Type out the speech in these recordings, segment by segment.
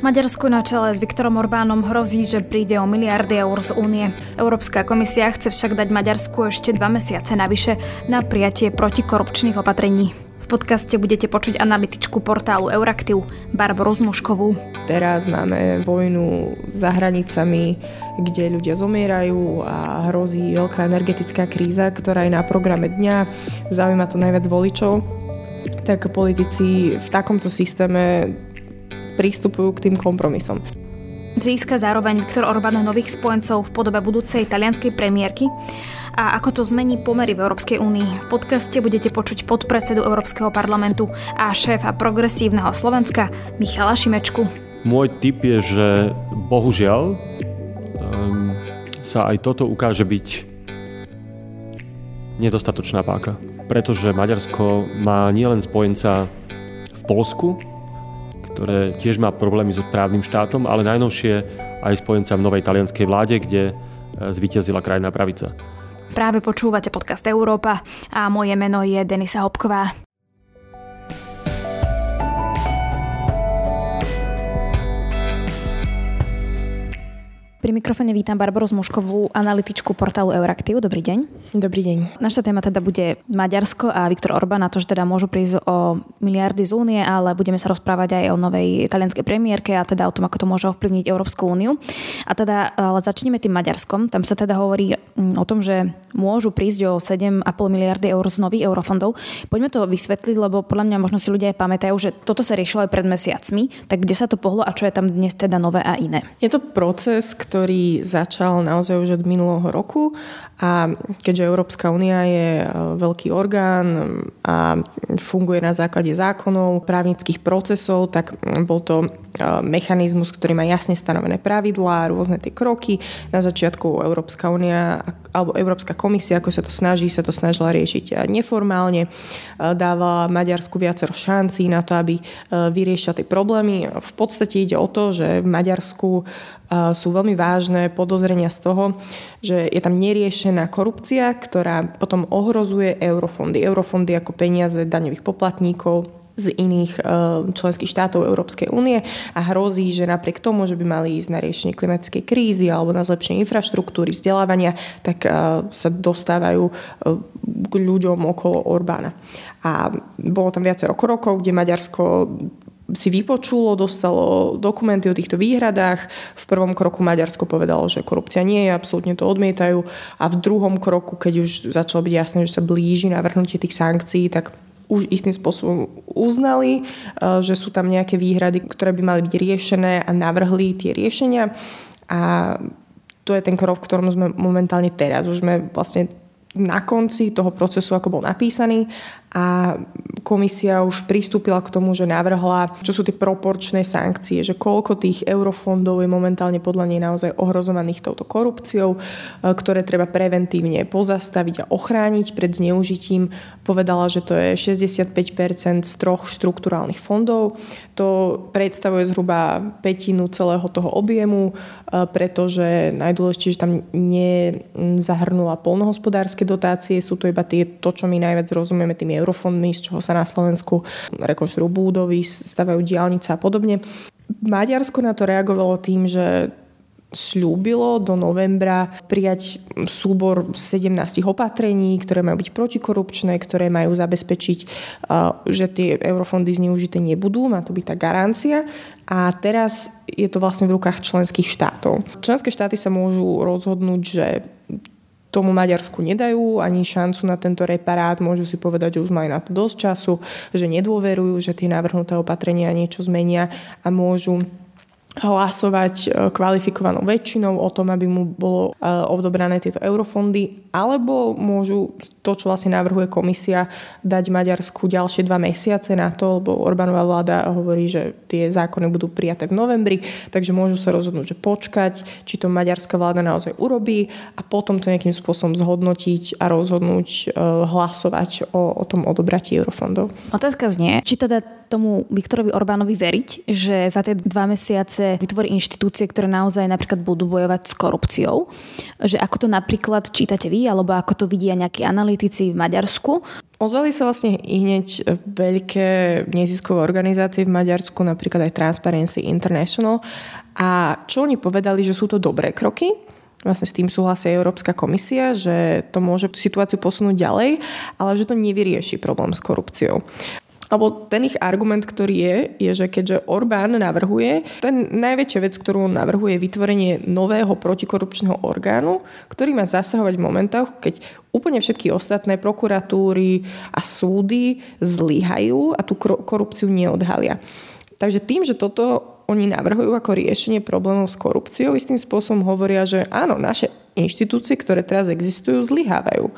Maďarsku na čele s Viktorom Orbánom hrozí, že príde o miliardy eur z únie. Európska komisia chce však dať Maďarsku ešte dva mesiace navyše na prijatie protikorupčných opatrení. V podcaste budete počuť analytičku portálu Euraktiv Barboru Zmuškovú. Teraz máme vojnu za hranicami, kde ľudia zomierajú a hrozí veľká energetická kríza, ktorá je na programe dňa. Zaujíma to najviac voličov, tak politici v takomto systéme pristupujú k tým kompromisom. Získa zároveň Viktor Orbán nových spojencov v podobe budúcej talianskej premiérky a ako to zmení pomery v Európskej únii. V podcaste budete počuť podpredsedu Európskeho parlamentu a šéfa progresívneho Slovenska Michala Šimečku. Môj tip je, že bohužiaľ um, sa aj toto ukáže byť nedostatočná páka. Pretože Maďarsko má nielen spojenca v Polsku, ktoré tiež má problémy s právnym štátom, ale najnovšie aj spojenca v novej talianskej vláde, kde e, zvíťazila krajná pravica. Práve počúvate podcast Európa a moje meno je Denisa Hopková. Pri mikrofone vítam Barbaru Zmuškovú, analytičku portálu Euraktiv. Dobrý deň. Dobrý deň. Naša téma teda bude Maďarsko a Viktor Orbán, a to, že teda môžu prísť o miliardy z únie, ale budeme sa rozprávať aj o novej italianskej premiérke a teda o tom, ako to môže ovplyvniť Európsku úniu. A teda, ale začneme tým Maďarskom. Tam sa teda hovorí mm, o tom, že môžu prísť o 7,5 miliardy eur z nových eurofondov. Poďme to vysvetliť, lebo podľa mňa možno si ľudia aj pamätajú, že toto sa riešilo aj pred mesiacmi. Tak kde sa to pohlo a čo je tam dnes teda nové a iné? Je to proces, ktorý začal naozaj už od minulého roku a keďže Európska únia je e, veľký orgán a funguje na základe zákonov, právnických procesov, tak bol to e, mechanizmus, ktorý má jasne stanovené pravidlá, rôzne tie kroky. Na začiatku Európska únia alebo Európska komisia, ako sa to snaží, sa to snažila riešiť neformálne. E, dávala Maďarsku viacero šancí na to, aby vyriešila tie problémy. V podstate ide o to, že v Maďarsku sú veľmi vážne podozrenia z toho, že je tam neriešená korupcia, ktorá potom ohrozuje eurofondy. Eurofondy ako peniaze daňových poplatníkov, z iných e, členských štátov Európskej únie a hrozí, že napriek tomu, že by mali ísť na riešenie klimatickej krízy alebo na zlepšenie infraštruktúry, vzdelávania, tak e, sa dostávajú e, k ľuďom okolo Orbána. A bolo tam viacero krokov, kde Maďarsko si vypočulo, dostalo dokumenty o týchto výhradách. V prvom kroku Maďarsko povedalo, že korupcia nie je, absolútne to odmietajú. A v druhom kroku, keď už začalo byť jasné, že sa blíži navrhnutie tých sankcií, tak už istým spôsobom uznali, e, že sú tam nejaké výhrady, ktoré by mali byť riešené a navrhli tie riešenia. A to je ten krok, v ktorom sme momentálne teraz. Už sme vlastne na konci toho procesu, ako bol napísaný a komisia už pristúpila k tomu, že navrhla, čo sú tie proporčné sankcie, že koľko tých eurofondov je momentálne podľa nej naozaj ohrozovaných touto korupciou, e, ktoré treba preventívne pozastaviť a ochrániť pred zneužitím. Povedala, že to je 65% z troch štrukturálnych fondov. To predstavuje zhruba petinu celého toho objemu, e, pretože najdôležitejšie, že tam nezahrnula polnohospodárske dotácie, sú to iba tie, to, čo my najviac rozumieme tými eurofondmi, z čoho sa na Slovensku rekonštruujú budovy, stavajú diálnice a podobne. Maďarsko na to reagovalo tým, že slúbilo do novembra prijať súbor 17 opatrení, ktoré majú byť protikorupčné, ktoré majú zabezpečiť, že tie eurofondy zneužité nebudú, má to byť tá garancia. A teraz je to vlastne v rukách členských štátov. Členské štáty sa môžu rozhodnúť, že tomu Maďarsku nedajú ani šancu na tento reparát, môžu si povedať, že už majú na to dosť času, že nedôverujú, že tie navrhnuté opatrenia niečo zmenia a môžu hlasovať e, kvalifikovanou väčšinou o tom, aby mu bolo e, odobrané tieto eurofondy, alebo môžu to, čo vlastne navrhuje komisia, dať Maďarsku ďalšie dva mesiace na to, lebo Orbánová vláda hovorí, že tie zákony budú prijaté v novembri, takže môžu sa rozhodnúť, že počkať, či to maďarská vláda naozaj urobí a potom to nejakým spôsobom zhodnotiť a rozhodnúť e, hlasovať o, o tom odobratí eurofondov. Otázka znie, či teda tomu Viktorovi Orbánovi veriť, že za tie dva mesiace vytvorí inštitúcie, ktoré naozaj napríklad budú bojovať s korupciou. Že ako to napríklad čítate vy, alebo ako to vidia nejakí analytici v Maďarsku. Ozvali sa vlastne i hneď veľké neziskové organizácie v Maďarsku, napríklad aj Transparency International. A čo oni povedali, že sú to dobré kroky, vlastne s tým súhlasí Európska komisia, že to môže situáciu posunúť ďalej, ale že to nevyrieši problém s korupciou. Alebo ten ich argument, ktorý je, je, že keďže Orbán navrhuje, ten najväčšia vec, ktorú on navrhuje, je vytvorenie nového protikorupčného orgánu, ktorý má zasahovať v momentoch, keď úplne všetky ostatné prokuratúry a súdy zlyhajú a tú korupciu neodhalia. Takže tým, že toto oni navrhujú ako riešenie problémov s korupciou, istým spôsobom hovoria, že áno, naše inštitúcie, ktoré teraz existujú, zlyhávajú.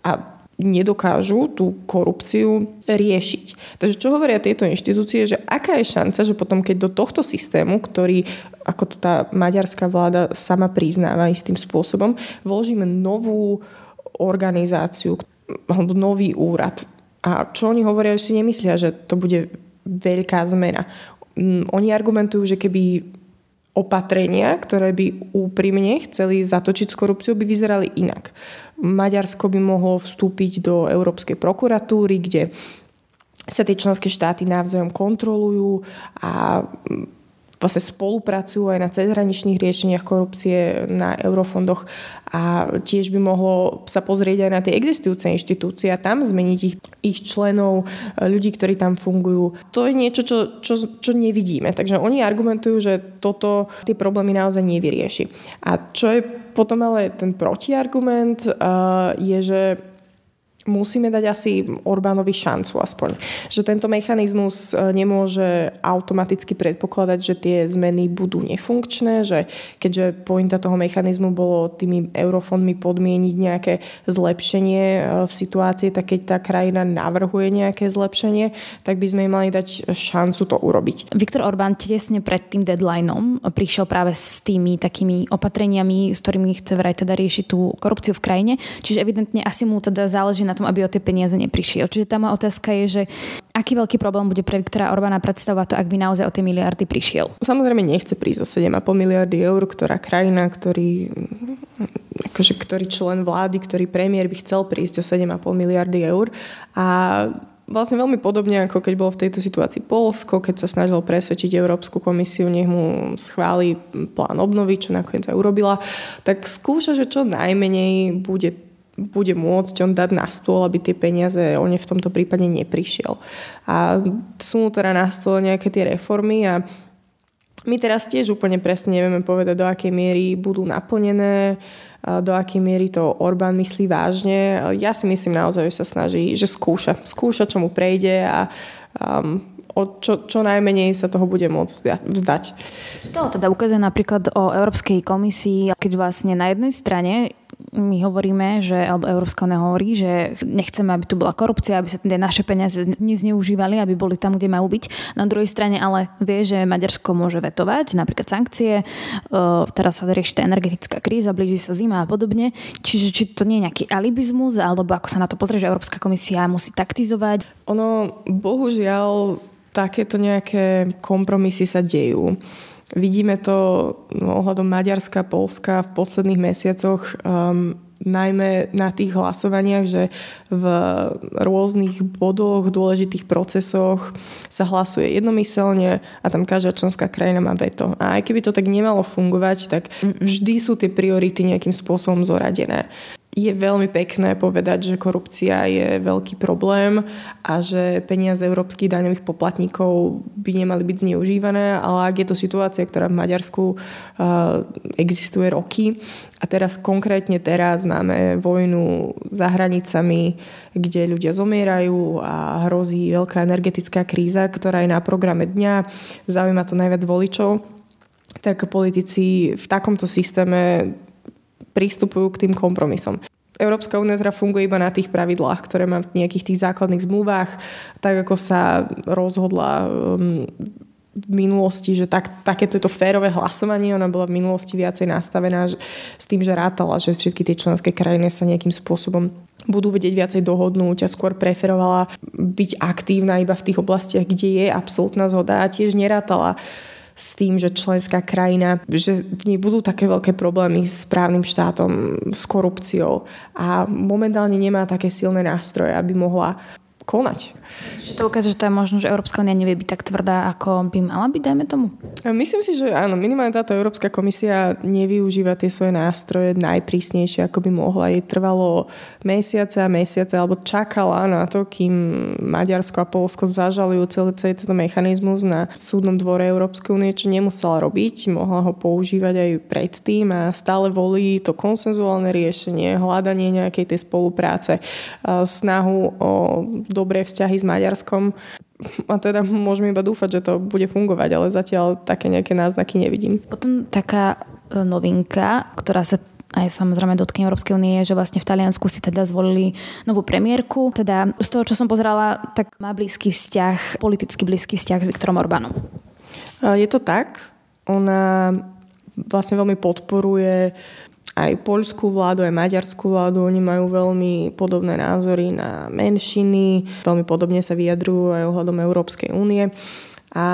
A nedokážu tú korupciu riešiť. Takže čo hovoria tieto inštitúcie, že aká je šanca, že potom keď do tohto systému, ktorý ako to tá maďarská vláda sama priznáva istým spôsobom, vložíme novú organizáciu alebo nový úrad. A čo oni hovoria, že si nemyslia, že to bude veľká zmena. Mm, oni argumentujú, že keby opatrenia, ktoré by úprimne chceli zatočiť s korupciou, by vyzerali inak. Maďarsko by mohlo vstúpiť do Európskej prokuratúry, kde sa tie členské štáty navzájom kontrolujú a vlastne spolupracujú aj na cezhraničných riešeniach korupcie na eurofondoch a tiež by mohlo sa pozrieť aj na tie existujúce inštitúcie a tam zmeniť ich, ich členov, ľudí, ktorí tam fungujú. To je niečo, čo, čo, čo nevidíme. Takže oni argumentujú, že toto tie problémy naozaj nevyrieši. A čo je potom ale ten protiargument, uh, je, že musíme dať asi Orbánovi šancu aspoň. Že tento mechanizmus e, nemôže automaticky predpokladať, že tie zmeny budú nefunkčné, že keďže pointa toho mechanizmu bolo tými eurofondmi podmieniť nejaké zlepšenie e, v situácii, tak keď tá krajina navrhuje nejaké zlepšenie, tak by sme im mali dať šancu to urobiť. Viktor Orbán tesne pred tým deadlineom prišiel práve s tými takými opatreniami, s ktorými chce vraj teda riešiť tú korupciu v krajine. Čiže evidentne asi mu teda záleží na tom, aby o tie peniaze neprišiel. Čiže tá moja otázka je, že aký veľký problém bude pre Viktora Orbána predstavovať to, ak by naozaj o tie miliardy prišiel? Samozrejme nechce prísť o 7,5 miliardy eur, ktorá krajina, ktorý akože, ktorý člen vlády, ktorý premiér by chcel prísť o 7,5 miliardy eur. A vlastne veľmi podobne, ako keď bolo v tejto situácii Polsko, keď sa snažilo presvedčiť Európsku komisiu, nech mu schváli plán obnovy, čo nakoniec aj urobila, tak skúša, že čo najmenej bude bude môcť on dať na stôl, aby tie peniaze on v tomto prípade neprišiel. A sú mu teda na stôl nejaké tie reformy a my teraz tiež úplne presne nevieme povedať, do akej miery budú naplnené, do akej miery to Orbán myslí vážne. Ja si myslím naozaj, že sa snaží, že skúša. Skúša, čo mu prejde a um, o čo, čo najmenej sa toho bude môcť vzdať. Čo to teda ukazuje napríklad o Európskej komisii, keď vlastne na jednej strane my hovoríme, že, alebo Európska únia hovorí, že nechceme, aby tu bola korupcia, aby sa tie naše peniaze nezneužívali, aby boli tam, kde majú byť. Na druhej strane ale vie, že Maďarsko môže vetovať napríklad sankcie, teraz sa rieši tá energetická kríza, blíži sa zima a podobne. Čiže či to nie je nejaký alibizmus, alebo ako sa na to pozrie, že Európska komisia musí taktizovať? Ono, bohužiaľ, takéto nejaké kompromisy sa dejú. Vidíme to no, ohľadom Maďarska, Polska v posledných mesiacoch, um, najmä na tých hlasovaniach, že v rôznych bodoch, dôležitých procesoch sa hlasuje jednomyselne a tam každá členská krajina má veto. A aj keby to tak nemalo fungovať, tak vždy sú tie priority nejakým spôsobom zoradené je veľmi pekné povedať, že korupcia je veľký problém a že peniaze európskych daňových poplatníkov by nemali byť zneužívané, ale ak je to situácia, ktorá v Maďarsku uh, existuje roky a teraz konkrétne teraz máme vojnu za hranicami, kde ľudia zomierajú a hrozí veľká energetická kríza, ktorá je na programe dňa, zaujíma to najviac voličov, tak politici v takomto systéme pristupujú k tým kompromisom. Európska únia teda funguje iba na tých pravidlách, ktoré má v nejakých tých základných zmluvách, tak ako sa rozhodla um, v minulosti, že tak, takéto je to férové hlasovanie, ona bola v minulosti viacej nastavená že, s tým, že rátala, že všetky tie členské krajiny sa nejakým spôsobom budú vedieť viacej dohodnúť a skôr preferovala byť aktívna iba v tých oblastiach, kde je absolútna zhoda a tiež nerátala s tým, že členská krajina, že v nej budú také veľké problémy s právnym štátom, s korupciou a momentálne nemá také silné nástroje, aby mohla konať. Čiže to ukazuje, že to je možno, že Európska únia nevie byť tak tvrdá, ako by mala byť, dajme tomu? Myslím si, že áno, minimálne táto Európska komisia nevyužíva tie svoje nástroje najprísnejšie, ako by mohla. Jej trvalo mesiace a mesiace, alebo čakala na to, kým Maďarsko a Polsko zažalujú celý, celý tento mechanizmus na súdnom dvore Európskej únie, čo nemusela robiť. Mohla ho používať aj predtým a stále volí to konsenzuálne riešenie, hľadanie nejakej tej spolupráce, snahu o dobré vzťahy s Maďarskom. A teda môžeme iba dúfať, že to bude fungovať, ale zatiaľ také nejaké náznaky nevidím. Potom taká e, novinka, ktorá sa aj samozrejme dotkne Európskej únie, že vlastne v Taliansku si teda zvolili novú premiérku. Teda z toho, čo som pozerala, tak má blízky vzťah, politicky blízky vzťah s Viktorom Orbánom. Je to tak. Ona vlastne veľmi podporuje aj poľskú vládu, aj maďarskú vládu. Oni majú veľmi podobné názory na menšiny, veľmi podobne sa vyjadrujú aj ohľadom Európskej únie. A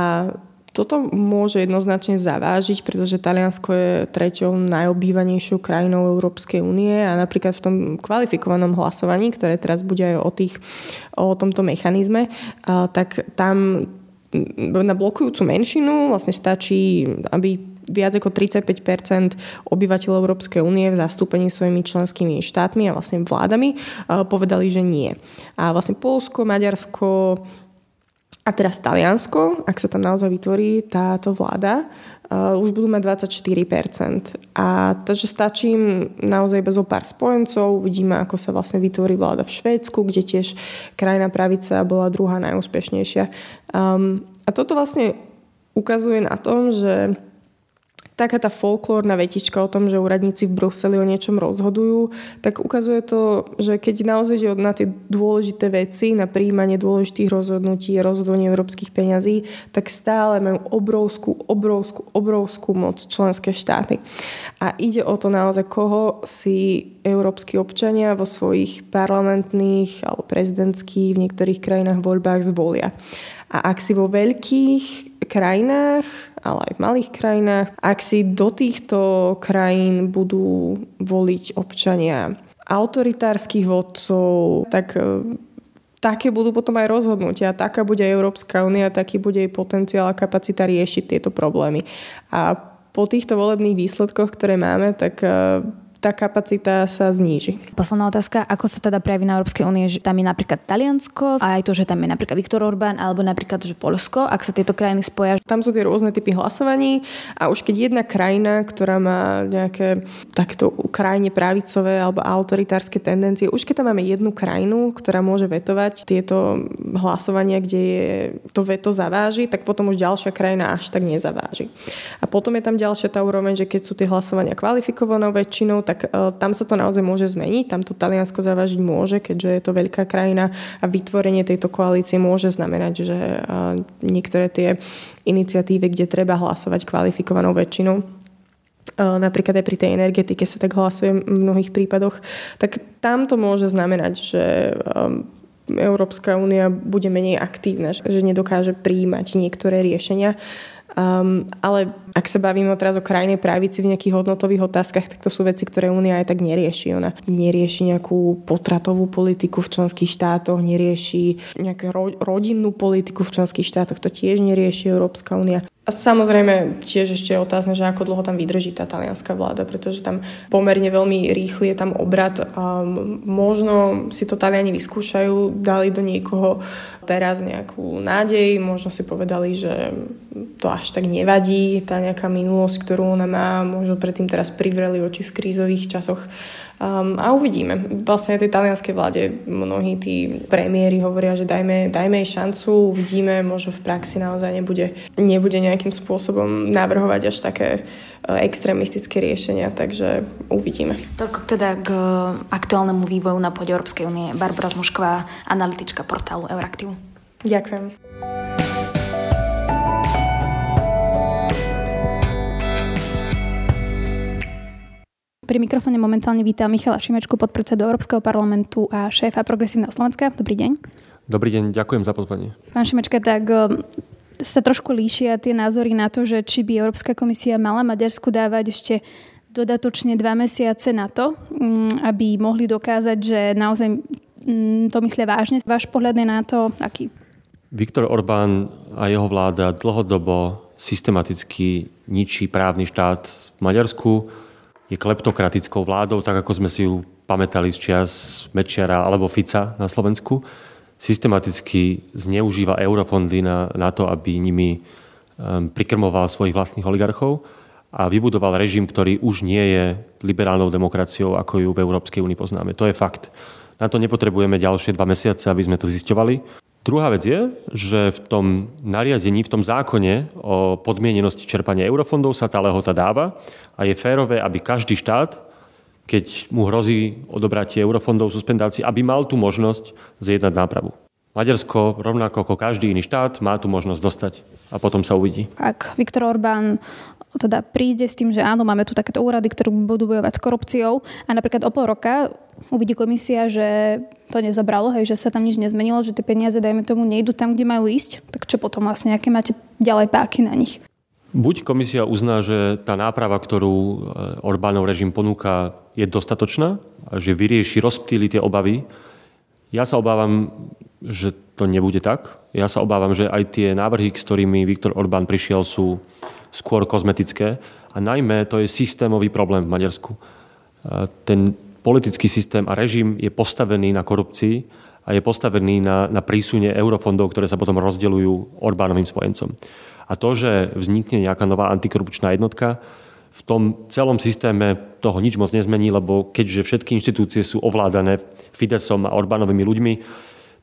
toto môže jednoznačne zavážiť, pretože Taliansko je treťou najobývanejšou krajinou Európskej únie a napríklad v tom kvalifikovanom hlasovaní, ktoré teraz bude aj o, tých, o tomto mechanizme, tak tam na blokujúcu menšinu vlastne stačí, aby viac ako 35% obyvateľov Európskej únie v zastúpení svojimi členskými štátmi a vlastne vládami eh, povedali, že nie. A vlastne Polsko, Maďarsko a teraz Taliansko, ak sa tam naozaj vytvorí táto vláda, uh, už budú mať 24%. A takže stačí naozaj bez pár spojencov. Uvidíme, ako sa vlastne vytvorí vláda v Švédsku, kde tiež krajina pravica bola druhá najúspešnejšia. Um, a toto vlastne ukazuje na tom, že taká tá folklórna vetička o tom, že úradníci v Bruseli o niečom rozhodujú, tak ukazuje to, že keď naozaj ide na tie dôležité veci, na príjmanie dôležitých rozhodnutí a rozhodovanie európskych peňazí, tak stále majú obrovskú, obrovskú, obrovskú moc členské štáty. A ide o to naozaj, koho si európsky občania vo svojich parlamentných alebo prezidentských v niektorých krajinách voľbách zvolia. A ak si vo veľkých krajinách, ale aj v malých krajinách, ak si do týchto krajín budú voliť občania autoritárskych vodcov, tak e, také budú potom aj rozhodnutia. Taká bude Európska únia, taký bude jej potenciál a kapacita riešiť tieto problémy. A po týchto volebných výsledkoch, ktoré máme, tak e, tá kapacita sa zníži. Posledná otázka, ako sa teda prejaví na Európskej únie, že tam je napríklad Taliansko a aj to, že tam je napríklad Viktor Orbán alebo napríklad, že Polsko, ak sa tieto krajiny spoja. Tam sú tie rôzne typy hlasovaní a už keď jedna krajina, ktorá má nejaké takto krajine pravicové alebo autoritárske tendencie, už keď tam máme jednu krajinu, ktorá môže vetovať tieto hlasovania, kde je to veto zaváži, tak potom už ďalšia krajina až tak nezaváži. A potom je tam ďalšia tá úroveň, že keď sú tie hlasovania kvalifikovanou väčšinou, tak e, tam sa to naozaj môže zmeniť. Tam to Taliansko zavážiť môže, keďže je to veľká krajina a vytvorenie tejto koalície môže znamenať, že e, niektoré tie iniciatívy, kde treba hlasovať kvalifikovanou väčšinou, e, napríklad aj pri tej energetike sa tak hlasuje v mnohých prípadoch, tak tam to môže znamenať, že Európska únia bude menej aktívna, že nedokáže príjmať niektoré riešenia. Um, ale ak sa bavíme teraz o krajnej pravici v nejakých hodnotových otázkach, tak to sú veci, ktoré Únia aj tak nerieši. Ona nerieši nejakú potratovú politiku v členských štátoch, nerieši nejakú ro- rodinnú politiku v členských štátoch, to tiež nerieši Európska únia. A samozrejme tiež ešte je otázne, že ako dlho tam vydrží tá talianská vláda, pretože tam pomerne veľmi rýchly je tam obrad a možno si to Taliani vyskúšajú, dali do niekoho teraz nejakú nádej, možno si povedali, že to až tak nevadí, tá nejaká minulosť, ktorú ona má, možno predtým teraz privreli oči v krízových časoch Um, a uvidíme. Vlastne aj tej talianskej vláde mnohí tí premiéry hovoria, že dajme, dajme jej šancu, uvidíme, možno v praxi naozaj nebude, nebude nejakým spôsobom navrhovať až také uh, extrémistické riešenia, takže uvidíme. Toľko teda k aktuálnemu vývoju na pôde Európskej únie. Barbara Zmušková, analytička portálu Euraktiv. Ďakujem. Pri mikrofóne momentálne vítam Michala Šimečku, podpredsedu Európskeho parlamentu a šéfa Progresívneho Slovenska. Dobrý deň. Dobrý deň, ďakujem za pozvanie. Pán Šimečka, tak um, sa trošku líšia tie názory na to, že či by Európska komisia mala Maďarsku dávať ešte dodatočne dva mesiace na to, mm, aby mohli dokázať, že naozaj mm, to myslia vážne. Váš pohľad je na to aký? Viktor Orbán a jeho vláda dlhodobo systematicky ničí právny štát v Maďarsku. Je kleptokratickou vládou, tak ako sme si ju pamätali z čias Mečiara alebo Fica na Slovensku. Systematicky zneužíva eurofondy na, na to, aby nimi um, prikrmoval svojich vlastných oligarchov a vybudoval režim, ktorý už nie je liberálnou demokraciou, ako ju v Európskej únii poznáme. To je fakt. Na to nepotrebujeme ďalšie dva mesiace, aby sme to zisťovali. Druhá vec je, že v tom nariadení, v tom zákone o podmienenosti čerpania eurofondov sa tá lehota dáva a je férové, aby každý štát, keď mu hrozí odobratie eurofondov, suspendácii, aby mal tú možnosť zjednať nápravu. Maďarsko, rovnako ako každý iný štát, má tú možnosť dostať a potom sa uvidí. Ak Viktor Orbán teda príde s tým, že áno, máme tu takéto úrady, ktoré budú bojovať s korupciou a napríklad o pol roka uvidí komisia, že to nezabralo, hej, že sa tam nič nezmenilo, že tie peniaze, dajme tomu, nejdu tam, kde majú ísť, tak čo potom vlastne, aké máte ďalej páky na nich? Buď komisia uzná, že tá náprava, ktorú e, Orbánov režim ponúka, je dostatočná a že vyrieši, rozptýli tie obavy. Ja sa obávam, že to nebude tak. Ja sa obávam, že aj tie návrhy, s ktorými Viktor Orbán prišiel, sú skôr kozmetické. A najmä to je systémový problém v Maďarsku. Ten politický systém a režim je postavený na korupcii a je postavený na, na prísune eurofondov, ktoré sa potom rozdeľujú Orbánovým spojencom. A to, že vznikne nejaká nová antikorupčná jednotka, v tom celom systéme toho nič moc nezmení, lebo keďže všetky inštitúcie sú ovládané Fidesom a Orbánovými ľuďmi,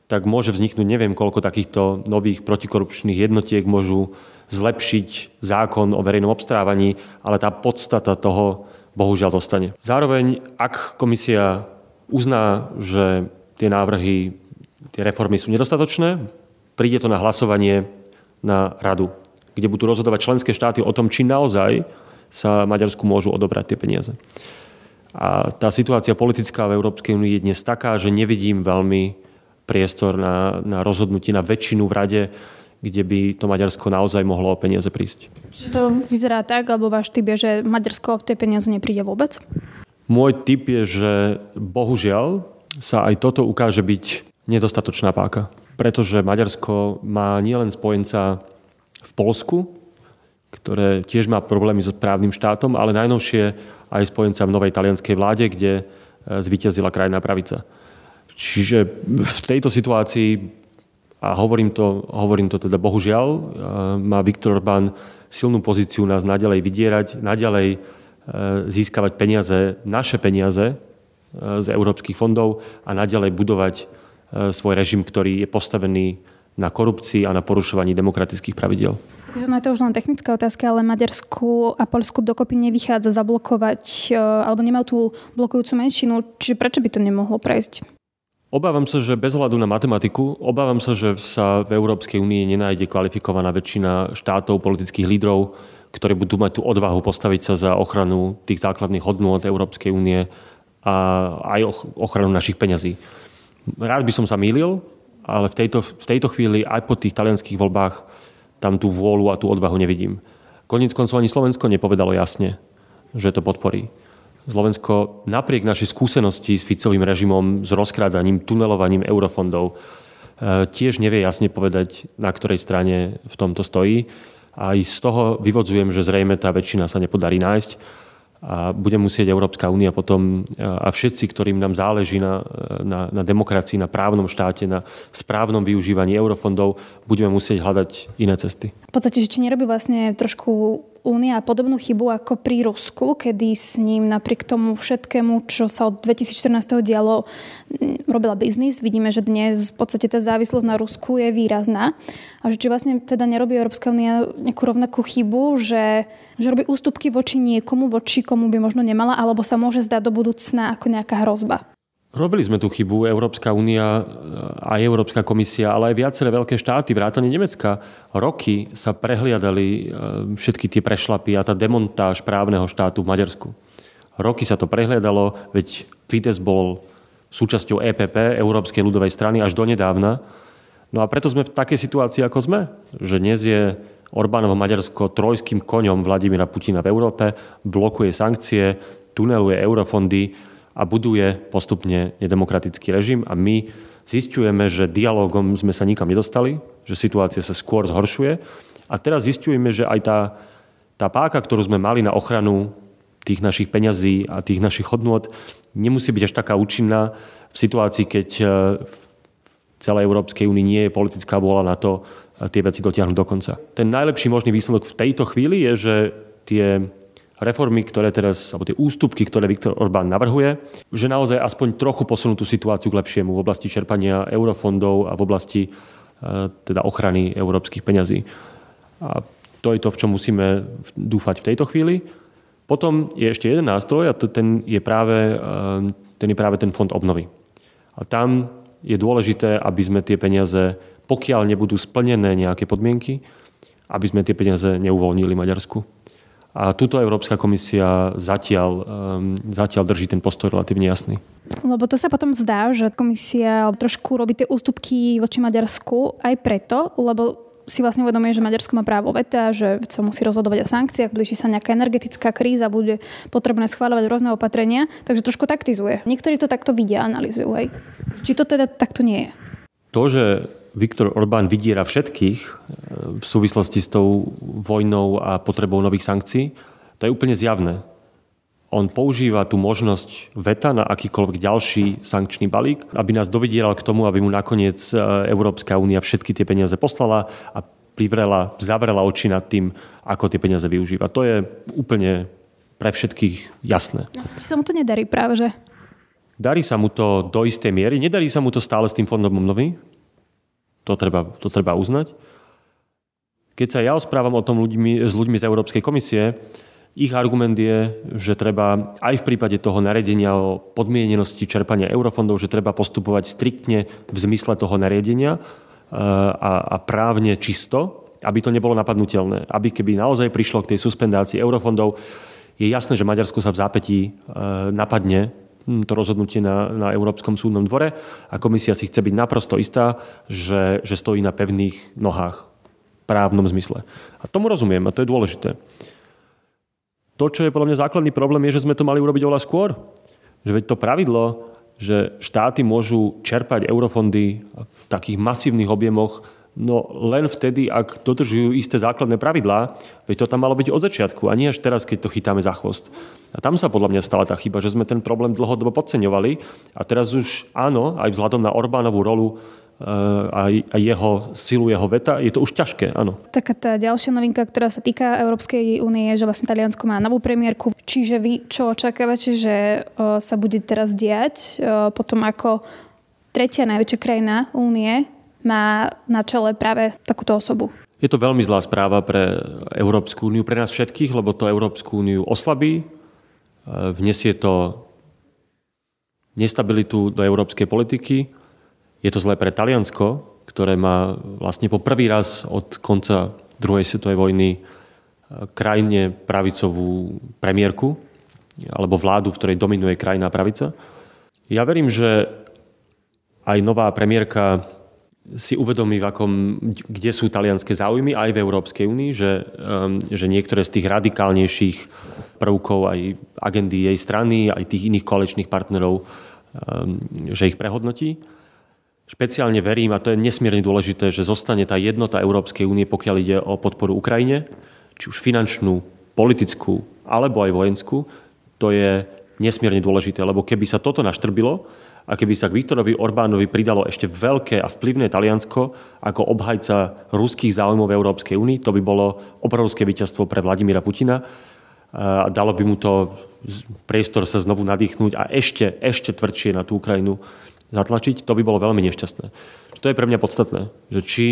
tak môže vzniknúť neviem koľko takýchto nových protikorupčných jednotiek môžu zlepšiť zákon o verejnom obstrávaní, ale tá podstata toho bohužiaľ dostane. Zároveň, ak komisia uzná, že tie návrhy, tie reformy sú nedostatočné, príde to na hlasovanie na radu, kde budú rozhodovať členské štáty o tom, či naozaj sa Maďarsku môžu odobrať tie peniaze. A tá situácia politická v Európskej únii je dnes taká, že nevidím veľmi priestor na, na rozhodnutie na väčšinu v rade, kde by to Maďarsko naozaj mohlo o peniaze prísť. Čiže to vyzerá tak, alebo váš typ je, že Maďarsko o tie peniaze nepríde vôbec? Môj typ je, že bohužiaľ sa aj toto ukáže byť nedostatočná páka. Pretože Maďarsko má nielen spojenca v Polsku, ktoré tiež má problémy so právnym štátom, ale najnovšie aj spojenca v novej talianskej vláde, kde e, zvíťazila krajná pravica. Čiže v tejto situácii, a hovorím to, hovorím to teda bohužiaľ, má Viktor Orbán silnú pozíciu nás naďalej vydierať, naďalej e, získavať peniaze, naše peniaze e, z európskych fondov a naďalej budovať e, svoj režim, ktorý je postavený na korupcii a na porušovaní demokratických pravidel. No je to už len technická otázka, ale Maďarsku a Polsku dokopy nevychádza zablokovať, alebo nemá tú blokujúcu menšinu, čiže prečo by to nemohlo prejsť? Obávam sa, že bez hľadu na matematiku, obávam sa, že sa v Európskej únii nenájde kvalifikovaná väčšina štátov, politických lídrov, ktorí budú mať tú odvahu postaviť sa za ochranu tých základných hodnôt Európskej únie a aj ochranu našich peňazí. Rád by som sa mýlil, ale v tejto, v tejto chvíli aj po tých talianských voľbách tam tú vôľu a tú odvahu nevidím. Koniec koncov ani Slovensko nepovedalo jasne, že to podporí. Slovensko napriek našej skúsenosti s Ficovým režimom, s rozkrádaním, tunelovaním eurofondov, e, tiež nevie jasne povedať, na ktorej strane v tomto stojí. Aj z toho vyvodzujem, že zrejme tá väčšina sa nepodarí nájsť a bude musieť Európska únia potom e, a všetci, ktorým nám záleží na, na, na demokracii, na právnom štáte, na správnom využívaní eurofondov, budeme musieť hľadať iné cesty. V podstate, či nerobí vlastne trošku Únia podobnú chybu ako pri Rusku, kedy s ním napriek tomu všetkému, čo sa od 2014. dialo, robila biznis. Vidíme, že dnes v podstate tá závislosť na Rusku je výrazná. A že či vlastne teda nerobí Európska únia nejakú rovnakú chybu, že, že robí ústupky voči niekomu, voči komu by možno nemala, alebo sa môže zdať do budúcna ako nejaká hrozba. Robili sme tú chybu, Európska únia a Európska komisia, ale aj viaceré veľké štáty, vrátane Nemecka, roky sa prehliadali e, všetky tie prešlapy a tá demontáž právneho štátu v Maďarsku. Roky sa to prehliadalo, veď Fides bol súčasťou EPP, Európskej ľudovej strany, až donedávna. No a preto sme v takej situácii, ako sme. Že dnes je Orbánovo Maďarsko trojským koňom Vladimíra Putina v Európe, blokuje sankcie, tuneluje eurofondy a buduje postupne nedemokratický režim a my zistujeme, že dialogom sme sa nikam nedostali, že situácia sa skôr zhoršuje a teraz zistujeme, že aj tá, tá páka, ktorú sme mali na ochranu tých našich peňazí a tých našich hodnôt, nemusí byť až taká účinná v situácii, keď v celej Európskej únii nie je politická vôľa na to tie veci dotiahnuť do konca. Ten najlepší možný výsledok v tejto chvíli je, že tie reformy, ktoré teraz, alebo tie ústupky, ktoré Viktor Orbán navrhuje, že naozaj aspoň trochu posunú tú situáciu k lepšiemu v oblasti čerpania eurofondov a v oblasti e, teda ochrany európskych peňazí. A to je to, v čom musíme dúfať v tejto chvíli. Potom je ešte jeden nástroj a to ten je práve, e, ten, je práve ten fond obnovy. A tam je dôležité, aby sme tie peniaze, pokiaľ nebudú splnené nejaké podmienky, aby sme tie peniaze neuvoľnili Maďarsku. A túto Európska komisia zatiaľ, um, zatiaľ drží ten postoj relatívne jasný. Lebo to sa potom zdá, že komisia trošku robí tie ústupky voči Maďarsku aj preto, lebo si vlastne uvedomuje, že Maďarsko má právo veta, že sa musí rozhodovať o sankciách, blíži sa nejaká energetická kríza, bude potrebné schváľovať rôzne opatrenia, takže trošku taktizuje. Niektorí to takto vidia, analizujú. Hej. Či to teda takto nie je? To, že Viktor Orbán vydiera všetkých e, v súvislosti s tou vojnou a potrebou nových sankcií, to je úplne zjavné. On používa tú možnosť veta na akýkoľvek ďalší sankčný balík, aby nás dovidieral k tomu, aby mu nakoniec e, Európska únia všetky tie peniaze poslala a privrela, zavrela oči nad tým, ako tie peniaze využíva. To je úplne pre všetkých jasné. No, či sa mu to nedarí práve, že? Darí sa mu to do istej miery. Nedarí sa mu to stále s tým fondom obnovy. To treba, to treba uznať. Keď sa ja osprávam o tom ľuďmi, s ľuďmi z Európskej komisie, ich argument je, že treba aj v prípade toho naredenia o podmienenosti čerpania eurofondov, že treba postupovať striktne v zmysle toho nariadenia e, a, a právne čisto, aby to nebolo napadnutelné. Aby keby naozaj prišlo k tej suspendácii eurofondov, je jasné, že Maďarsko sa v zápätí e, napadne to rozhodnutie na, na Európskom súdnom dvore a komisia si chce byť naprosto istá, že, že stojí na pevných nohách v právnom zmysle. A tomu rozumiem a to je dôležité. To, čo je podľa mňa základný problém, je, že sme to mali urobiť oveľa skôr. Že veď to pravidlo, že štáty môžu čerpať eurofondy v takých masívnych objemoch No len vtedy, ak dodržujú isté základné pravidlá, veď to tam malo byť od začiatku a nie až teraz, keď to chytáme za chvost. A tam sa podľa mňa stala tá chyba, že sme ten problém dlhodobo podceňovali a teraz už áno, aj vzhľadom na Orbánovú rolu a jeho silu, jeho veta, je to už ťažké, áno. Taká tá ďalšia novinka, ktorá sa týka Európskej únie, je, že vlastne Taliansko má novú premiérku. Čiže vy čo očakávate, že sa bude teraz diať potom ako tretia najväčšia krajina únie má na čele práve takúto osobu? Je to veľmi zlá správa pre Európsku úniu, pre nás všetkých, lebo to Európsku úniu oslabí, vnesie to nestabilitu do európskej politiky, je to zlé pre Taliansko, ktoré má vlastne po prvý raz od konca druhej svetovej vojny e, krajine pravicovú premiérku alebo vládu, v ktorej dominuje krajná pravica. Ja verím, že aj nová premiérka si uvedomí, v akom, kde sú talianské záujmy aj v Európskej únii, že, um, že niektoré z tých radikálnejších prvkov aj agendy jej strany, aj tých iných koaličných partnerov, um, že ich prehodnotí. Špeciálne verím, a to je nesmierne dôležité, že zostane tá jednota Európskej únie, pokiaľ ide o podporu Ukrajine, či už finančnú, politickú alebo aj vojenskú. To je nesmierne dôležité, lebo keby sa toto naštrbilo a keby sa k Viktorovi Orbánovi pridalo ešte veľké a vplyvné Taliansko ako obhajca ruských záujmov Európskej únii, to by bolo obrovské víťazstvo pre Vladimíra Putina a dalo by mu to priestor sa znovu nadýchnúť a ešte, ešte tvrdšie na tú Ukrajinu zatlačiť, to by bolo veľmi nešťastné. To je pre mňa podstatné, že či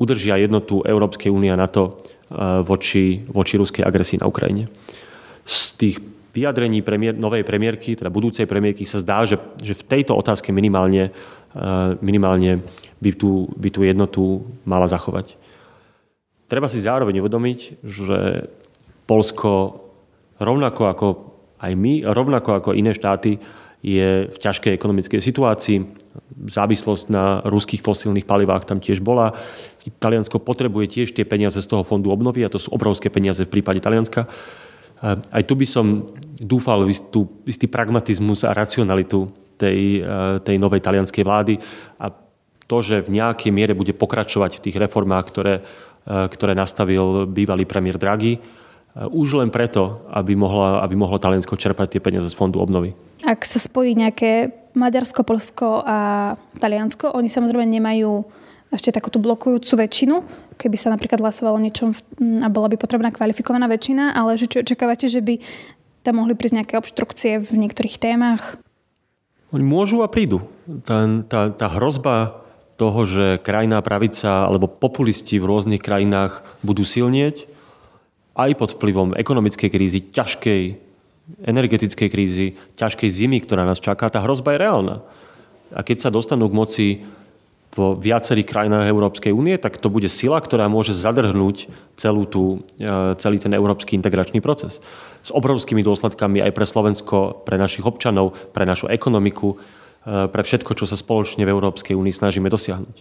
udržia jednotu Európskej únie na to e, voči, voči ruskej agresii na Ukrajine. Z tých vyjadrení premiér, novej premiérky, teda budúcej premiérky, sa zdá, že, že v tejto otázke minimálne, e, minimálne by, tú, by tú jednotu mala zachovať. Treba si zároveň uvedomiť, že Polsko rovnako ako aj my, rovnako ako iné štáty, je v ťažkej ekonomickej situácii. Závislosť na ruských fosilných palivách tam tiež bola. Taliansko potrebuje tiež tie peniaze z toho fondu obnovy a to sú obrovské peniaze v prípade Talianska. Aj tu by som dúfal v istú, istý pragmatizmus a racionalitu tej, tej novej talianskej vlády a to, že v nejakej miere bude pokračovať v tých reformách, ktoré, ktoré nastavil bývalý premiér Draghi, už len preto, aby, mohla, aby mohlo Taliansko čerpať tie peniaze z fondu obnovy. Ak sa spojí nejaké Maďarsko, Polsko a Taliansko, oni samozrejme nemajú ešte takúto blokujúcu väčšinu, keby sa napríklad hlasovalo niečom a bola by potrebná kvalifikovaná väčšina, ale že čo očakávate, že by tam mohli prísť nejaké obštrukcie v niektorých témach? Oni môžu a prídu. Tá, tá, tá hrozba toho, že krajná pravica alebo populisti v rôznych krajinách budú silnieť, aj pod vplyvom ekonomickej krízy, ťažkej energetickej krízy, ťažkej zimy, ktorá nás čaká, tá hrozba je reálna. A keď sa dostanú k moci vo viacerých krajinách Európskej únie, tak to bude sila, ktorá môže zadrhnúť celú tú, e, celý ten európsky integračný proces. S obrovskými dôsledkami aj pre Slovensko, pre našich občanov, pre našu ekonomiku, e, pre všetko, čo sa spoločne v Európskej únii snažíme dosiahnuť.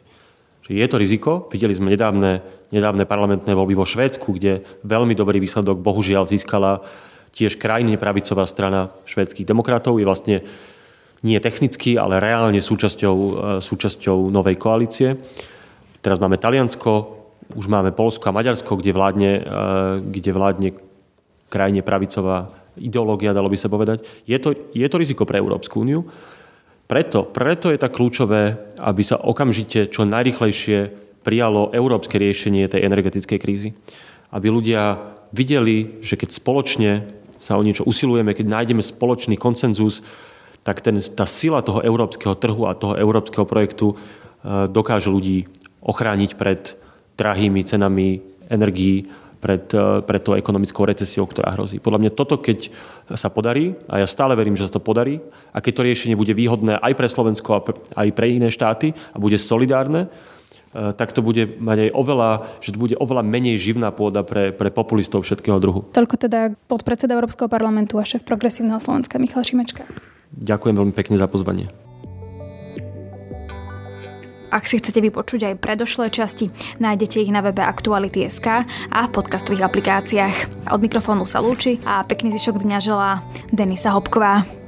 Čiže je to riziko. Videli sme nedávne, nedávne parlamentné voľby vo Švédsku, kde veľmi dobrý výsledok bohužiaľ získala tiež krajine pravicová strana švédskych demokratov. Je vlastne nie technicky, ale reálne súčasťou, e, súčasťou novej koalície. Teraz máme Taliansko, už máme Polsko a Maďarsko, kde vládne, e, kde vládne krajine pravicová ideológia, dalo by sa povedať. Je to, je to riziko pre Európsku úniu. Preto, preto je tak kľúčové, aby sa okamžite čo najrychlejšie prijalo európske riešenie tej energetickej krízy. Aby ľudia videli, že keď spoločne sa o niečo usilujeme, keď nájdeme spoločný koncenzus, tak ten, tá sila toho európskeho trhu a toho európskeho projektu e, dokáže ľudí ochrániť pred drahými cenami energií, pred, e, pred tou ekonomickou recesiou, ktorá hrozí. Podľa mňa toto, keď sa podarí, a ja stále verím, že sa to podarí, a keď to riešenie bude výhodné aj pre Slovensko aj pre iné štáty a bude solidárne, e, tak to bude mať aj oveľa, že to bude oveľa menej živná pôda pre, pre populistov všetkého druhu. Toľko teda podpredseda Európskeho parlamentu a šéf progresívneho Slovenska Michal Šimečka. Ďakujem veľmi pekne za pozvanie. Ak si chcete vypočuť aj predošlé časti, nájdete ich na webe Aktuality.sk a v podcastových aplikáciách. Od mikrofónu sa lúči a pekný zvyšok dňa želá Denisa Hopková.